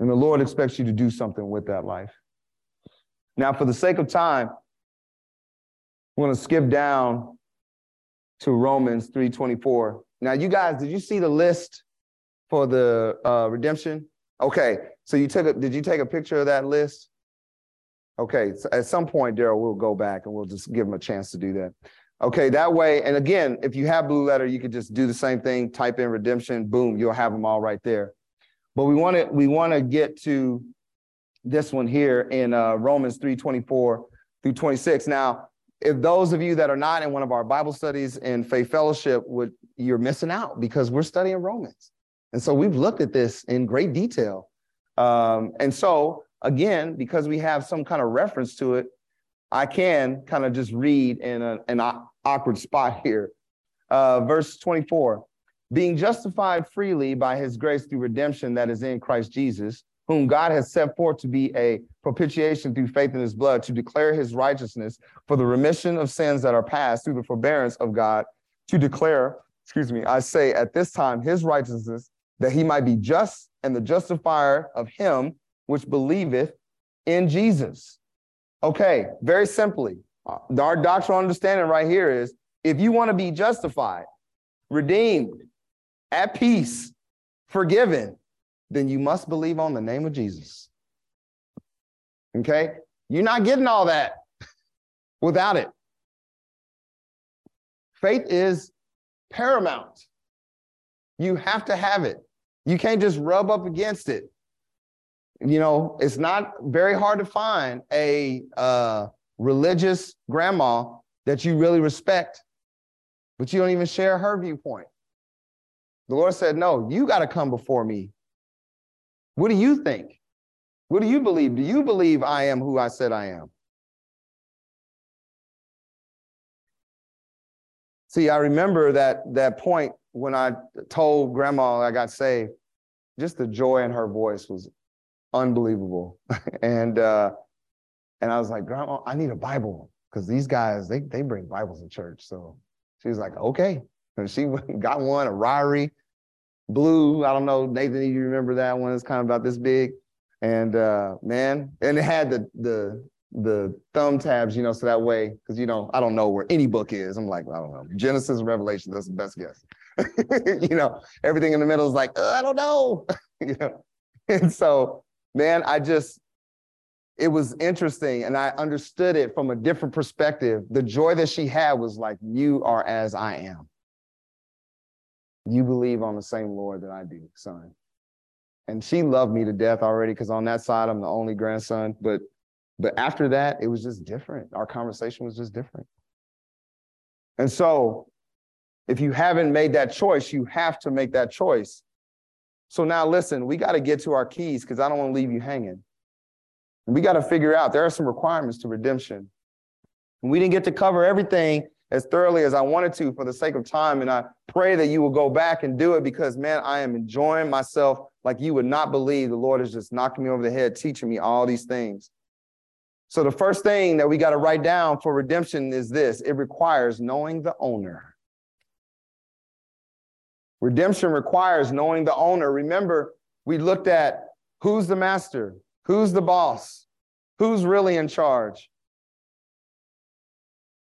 And the Lord expects you to do something with that life. Now, for the sake of time, I'm going to skip down to Romans 3:24. Now, you guys, did you see the list for the uh, redemption? Okay, so you took a, did you take a picture of that list? Okay, so at some point, Daryl, we'll go back and we'll just give them a chance to do that. Okay, that way, and again, if you have Blue Letter, you could just do the same thing, type in redemption, boom, you'll have them all right there. But we want to we want to get to this one here in uh, Romans 3, 24 through 26. Now, if those of you that are not in one of our Bible studies in Faith Fellowship would you're missing out because we're studying Romans. And so we've looked at this in great detail. Um, and so again, because we have some kind of reference to it, I can kind of just read in a, an awkward spot here. Uh, verse 24 being justified freely by his grace through redemption that is in Christ Jesus, whom God has set forth to be a propitiation through faith in his blood, to declare his righteousness for the remission of sins that are past through the forbearance of God, to declare, excuse me, I say at this time his righteousness, that he might be just and the justifier of him which believeth in Jesus. Okay, very simply, uh, our doctrinal understanding right here is if you want to be justified, redeemed, at peace, forgiven, then you must believe on the name of Jesus. Okay? You're not getting all that without it. Faith is paramount. You have to have it. You can't just rub up against it. You know, it's not very hard to find a uh, religious grandma that you really respect, but you don't even share her viewpoint. The Lord said, No, you got to come before me. What do you think? What do you believe? Do you believe I am who I said I am? See, I remember that that point when I told grandma I got saved, just the joy in her voice was unbelievable. and uh, and I was like, Grandma, I need a Bible because these guys they they bring Bibles in church. So she was like, okay. And she got one, a Ryrie blue. I don't know, Nathan, you remember that one? It's kind of about this big. And uh, man, and it had the the the thumb tabs, you know, so that way, because you know, I don't know where any book is. I'm like, I don't know. Genesis Revelation, that's the best guess. you know, everything in the middle is like, uh, I don't know. you know. And so, man, I just it was interesting and I understood it from a different perspective. The joy that she had was like, you are as I am. You believe on the same Lord that I do, son. And she loved me to death already because on that side, I'm the only grandson. But but after that, it was just different. Our conversation was just different. And so if you haven't made that choice, you have to make that choice. So now listen, we got to get to our keys because I don't want to leave you hanging. We got to figure out there are some requirements to redemption. And we didn't get to cover everything as thoroughly as I wanted to for the sake of time. And I pray that you will go back and do it because, man, I am enjoying myself like you would not believe. The Lord is just knocking me over the head, teaching me all these things. So, the first thing that we got to write down for redemption is this it requires knowing the owner. Redemption requires knowing the owner. Remember, we looked at who's the master, who's the boss, who's really in charge.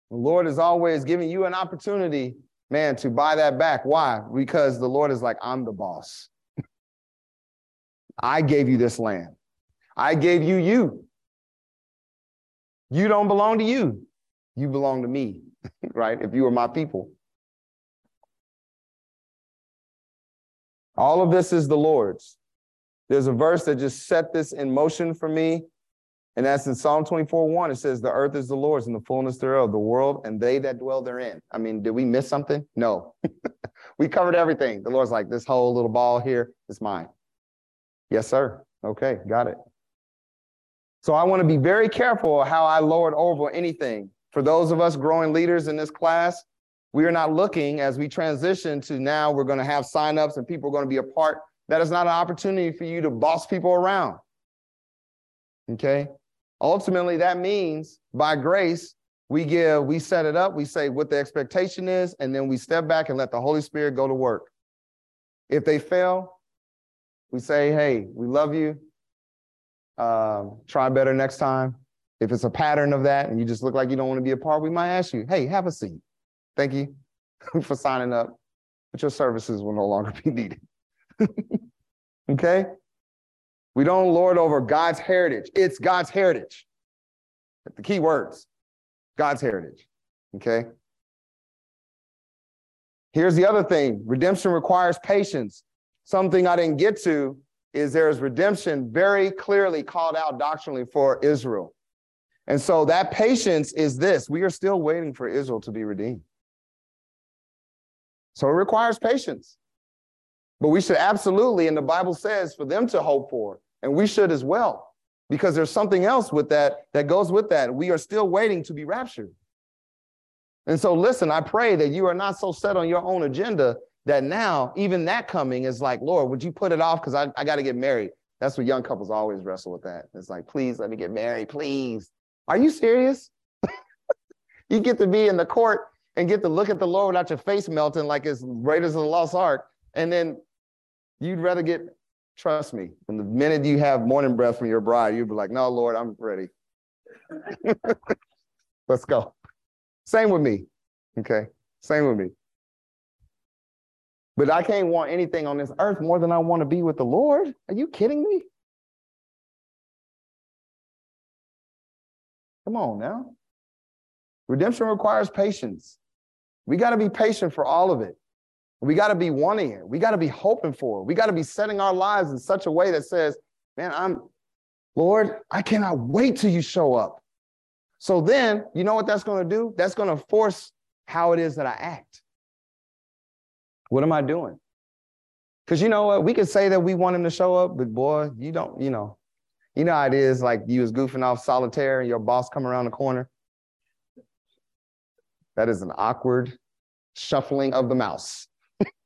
The Lord is always giving you an opportunity, man, to buy that back. Why? Because the Lord is like, I'm the boss. I gave you this land. I gave you you. You don't belong to you. You belong to me, right? If you were my people. All of this is the Lord's. There's a verse that just set this in motion for me. And that's in Psalm 24 1. It says, The earth is the Lord's and the fullness thereof, the world and they that dwell therein. I mean, did we miss something? No. we covered everything. The Lord's like, This whole little ball here is mine. Yes, sir. Okay, got it. So I want to be very careful how I lord over anything. For those of us growing leaders in this class, we are not looking as we transition to now we're going to have signups and people are going to be a part. That is not an opportunity for you to boss people around. Okay. Ultimately, that means by grace, we give, we set it up, we say what the expectation is, and then we step back and let the Holy Spirit go to work. If they fail, we say, hey, we love you. Um, try better next time. If it's a pattern of that and you just look like you don't want to be a part, we might ask you, hey, have a seat. Thank you for signing up, but your services will no longer be needed. okay? We don't lord over God's heritage. It's God's heritage. The key words God's heritage. Okay? Here's the other thing redemption requires patience. Something I didn't get to is there's redemption very clearly called out doctrinally for Israel. And so that patience is this we are still waiting for Israel to be redeemed. So it requires patience. But we should absolutely, and the Bible says, for them to hope for, and we should as well, because there's something else with that that goes with that. We are still waiting to be raptured. And so, listen, I pray that you are not so set on your own agenda that now, even that coming is like, Lord, would you put it off? Because I, I got to get married. That's what young couples always wrestle with that. It's like, please let me get married, please. Are you serious? you get to be in the court and get to look at the Lord without your face melting like it's Raiders of the Lost Ark. And then you'd rather get, trust me, from the minute you have morning breath from your bride, you'd be like, no, Lord, I'm ready. Let's go. Same with me. Okay. Same with me. But I can't want anything on this earth more than I want to be with the Lord. Are you kidding me? Come on now. Redemption requires patience. We got to be patient for all of it. We got to be wanting it. We got to be hoping for it. We got to be setting our lives in such a way that says, man, I'm, Lord, I cannot wait till you show up. So then, you know what that's going to do? That's going to force how it is that I act. What am I doing? Because you know what? We could say that we want him to show up, but boy, you don't, you know, you know how it is like you was goofing off solitaire and your boss come around the corner. That is an awkward shuffling of the mouse.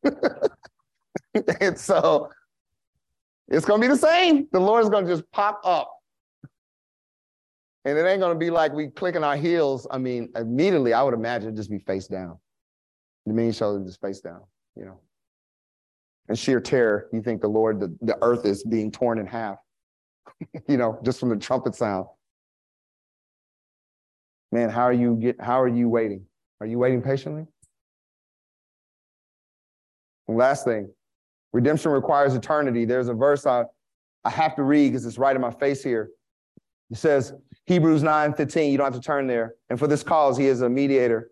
and so it's going to be the same. The Lord's going to just pop up. And it ain't going to be like we clicking our heels. I mean, immediately, I would imagine just be face down. The main shoulder just face down, you know. And sheer terror, you think the Lord, the, the earth is being torn in half, you know, just from the trumpet sound. Man, how are you get how are you waiting? Are you waiting patiently? Last thing, redemption requires eternity. There's a verse I, I have to read because it's right in my face here. It says, Hebrews 9 15, you don't have to turn there. And for this cause, he is a mediator.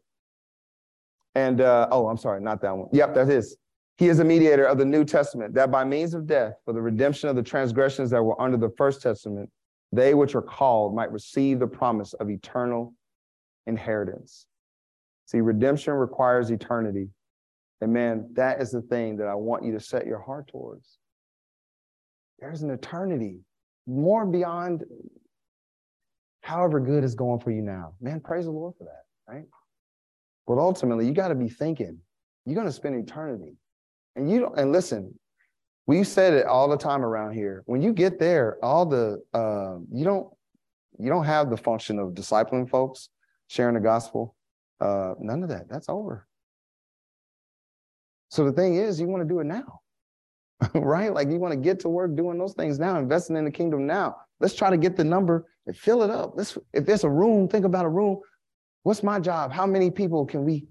And, uh, oh, I'm sorry, not that one. Yep, that is. He is a mediator of the New Testament, that by means of death, for the redemption of the transgressions that were under the first testament, they which are called might receive the promise of eternal inheritance. See, redemption requires eternity. And man, that is the thing that I want you to set your heart towards. There's an eternity more beyond however good is going for you now. Man, praise the Lord for that, right? But ultimately, you got to be thinking, you're going to spend eternity. And you don't, and listen, we said it all the time around here. When you get there, all the uh, you don't you don't have the function of discipling folks, sharing the gospel. Uh, none of that. That's over. So the thing is, you want to do it now, right? Like you want to get to work doing those things now, investing in the kingdom now. Let's try to get the number and fill it up. Let's, if there's a room, think about a room. What's my job? How many people can we,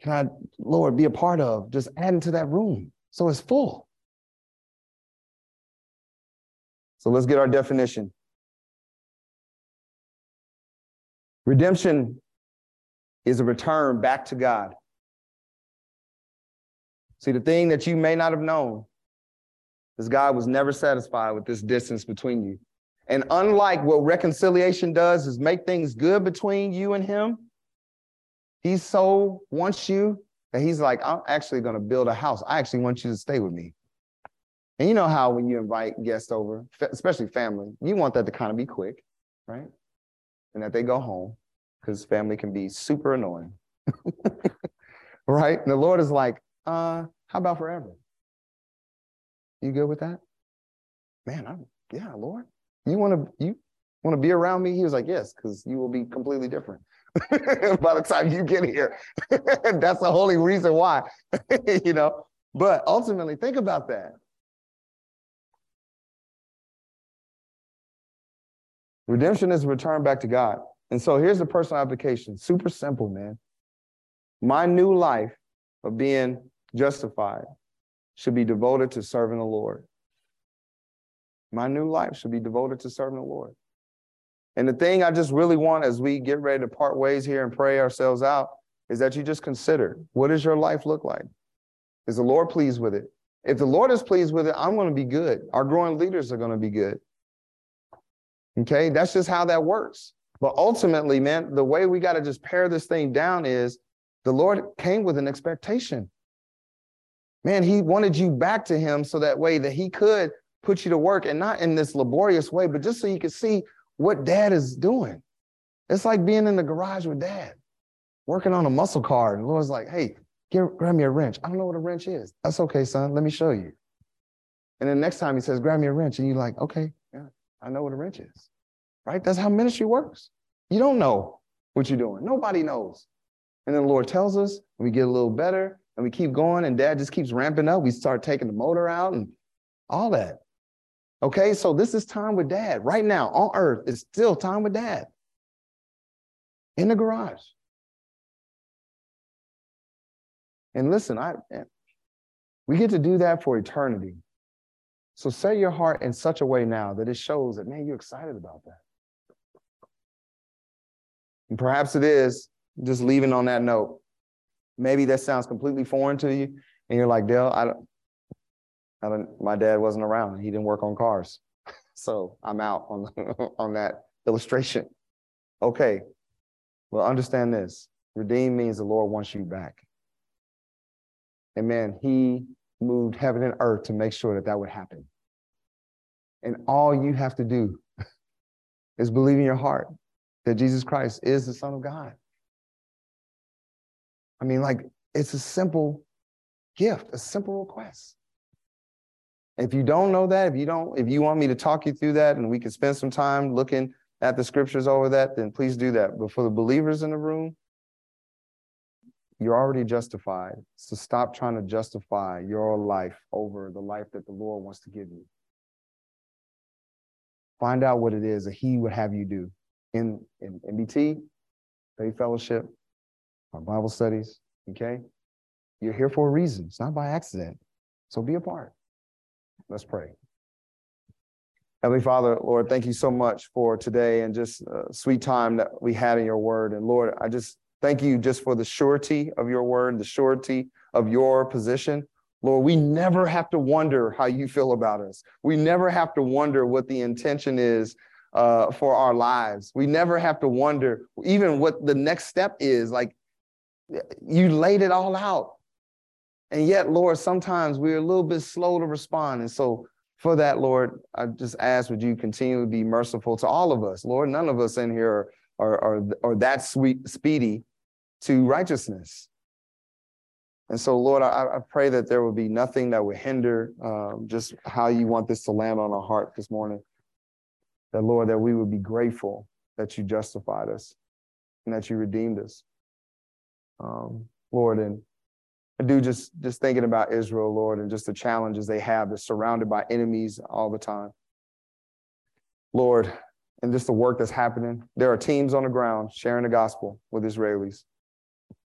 can I, Lord, be a part of? Just adding to that room so it's full. So let's get our definition. Redemption is a return back to God. See, the thing that you may not have known is God was never satisfied with this distance between you. And unlike what reconciliation does is make things good between you and him, he so wants you that he's like, I'm actually going to build a house. I actually want you to stay with me. And you know how when you invite guests over, especially family, you want that to kind of be quick, right? And that they go home because family can be super annoying. right? And the Lord is like, uh, how about forever? You good with that? Man, I'm yeah, Lord. You want to you want to be around me? He was like, Yes, because you will be completely different by the time you get here. That's the only reason why, you know. But ultimately, think about that. Redemption is a return back to God. And so here's the personal application. Super simple, man. My new life of being justified should be devoted to serving the Lord. My new life should be devoted to serving the Lord. And the thing I just really want as we get ready to part ways here and pray ourselves out is that you just consider what does your life look like? Is the Lord pleased with it? If the Lord is pleased with it, I'm going to be good. Our growing leaders are going to be good. Okay, that's just how that works. But ultimately, man, the way we got to just pare this thing down is the Lord came with an expectation. Man, he wanted you back to him so that way that he could put you to work and not in this laborious way, but just so you could see what dad is doing. It's like being in the garage with dad, working on a muscle car. And Lord's like, hey, give, grab me a wrench. I don't know what a wrench is. That's okay, son. Let me show you. And then next time he says, grab me a wrench. And you're like, okay, yeah, I know what a wrench is. Right? That's how ministry works. You don't know what you're doing. Nobody knows. And then the Lord tells us, we get a little better, and we keep going, and dad just keeps ramping up. We start taking the motor out and all that. Okay, so this is time with dad. Right now on earth, it's still time with dad in the garage. And listen, I we get to do that for eternity. So set your heart in such a way now that it shows that, man, you're excited about that. And perhaps it is just leaving on that note. Maybe that sounds completely foreign to you, and you're like, Dale, I don't, I don't. My dad wasn't around. He didn't work on cars, so I'm out on on that illustration. Okay, well, understand this: redeem means the Lord wants you back. And man, He moved heaven and earth to make sure that that would happen. And all you have to do is believe in your heart that Jesus Christ is the Son of God. I mean, like, it's a simple gift, a simple request. If you don't know that, if you don't, if you want me to talk you through that and we can spend some time looking at the scriptures over that, then please do that. But for the believers in the room, you're already justified. So stop trying to justify your life over the life that the Lord wants to give you. Find out what it is that He would have you do in, in MBT, Faith Fellowship, our Bible studies, okay? You're here for a reason. It's not by accident. So be a part. Let's pray. Heavenly Father, Lord, thank you so much for today and just a sweet time that we had in your word. And Lord, I just thank you just for the surety of your word, the surety of your position. Lord, we never have to wonder how you feel about us. We never have to wonder what the intention is uh, for our lives. We never have to wonder even what the next step is. Like you laid it all out. And yet, Lord, sometimes we're a little bit slow to respond. And so, for that, Lord, I just ask, would you continue to be merciful to all of us? Lord, none of us in here are, are, are, that sweet, speedy to righteousness. And so, Lord, I, I pray that there will be nothing that would hinder um, just how you want this to land on our heart this morning. That, Lord, that we would be grateful that you justified us and that you redeemed us. Um, Lord, and I do just just thinking about Israel, Lord, and just the challenges they have. They're surrounded by enemies all the time. Lord, and just the work that's happening. There are teams on the ground sharing the gospel with Israelis.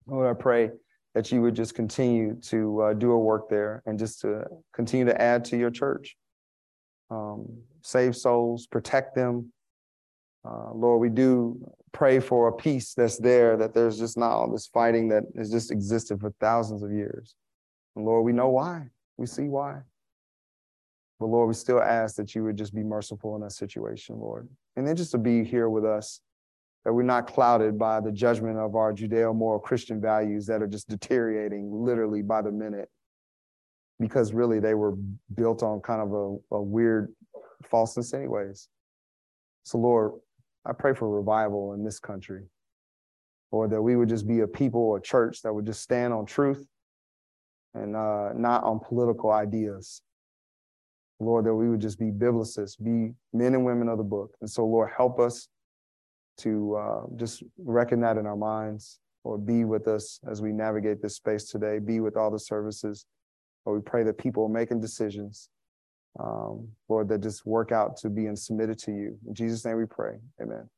Lord, I pray that you would just continue to uh, do a work there and just to continue to add to your church. Um, save souls, protect them. Uh, Lord, we do pray for a peace that's there, that there's just not all this fighting that has just existed for thousands of years. And Lord, we know why. We see why. But Lord, we still ask that you would just be merciful in that situation, Lord. And then just to be here with us, that we're not clouded by the judgment of our Judeo moral Christian values that are just deteriorating literally by the minute because really they were built on kind of a, a weird falseness, anyways. So, Lord, I pray for revival in this country, or that we would just be a people, a church that would just stand on truth and uh, not on political ideas. Lord, that we would just be biblicists, be men and women of the book. And so, Lord, help us to uh, just reckon that in our minds, or be with us as we navigate this space today, be with all the services. Lord, we pray that people are making decisions um, Lord, that just work out to being submitted to you. In Jesus' name we pray. Amen.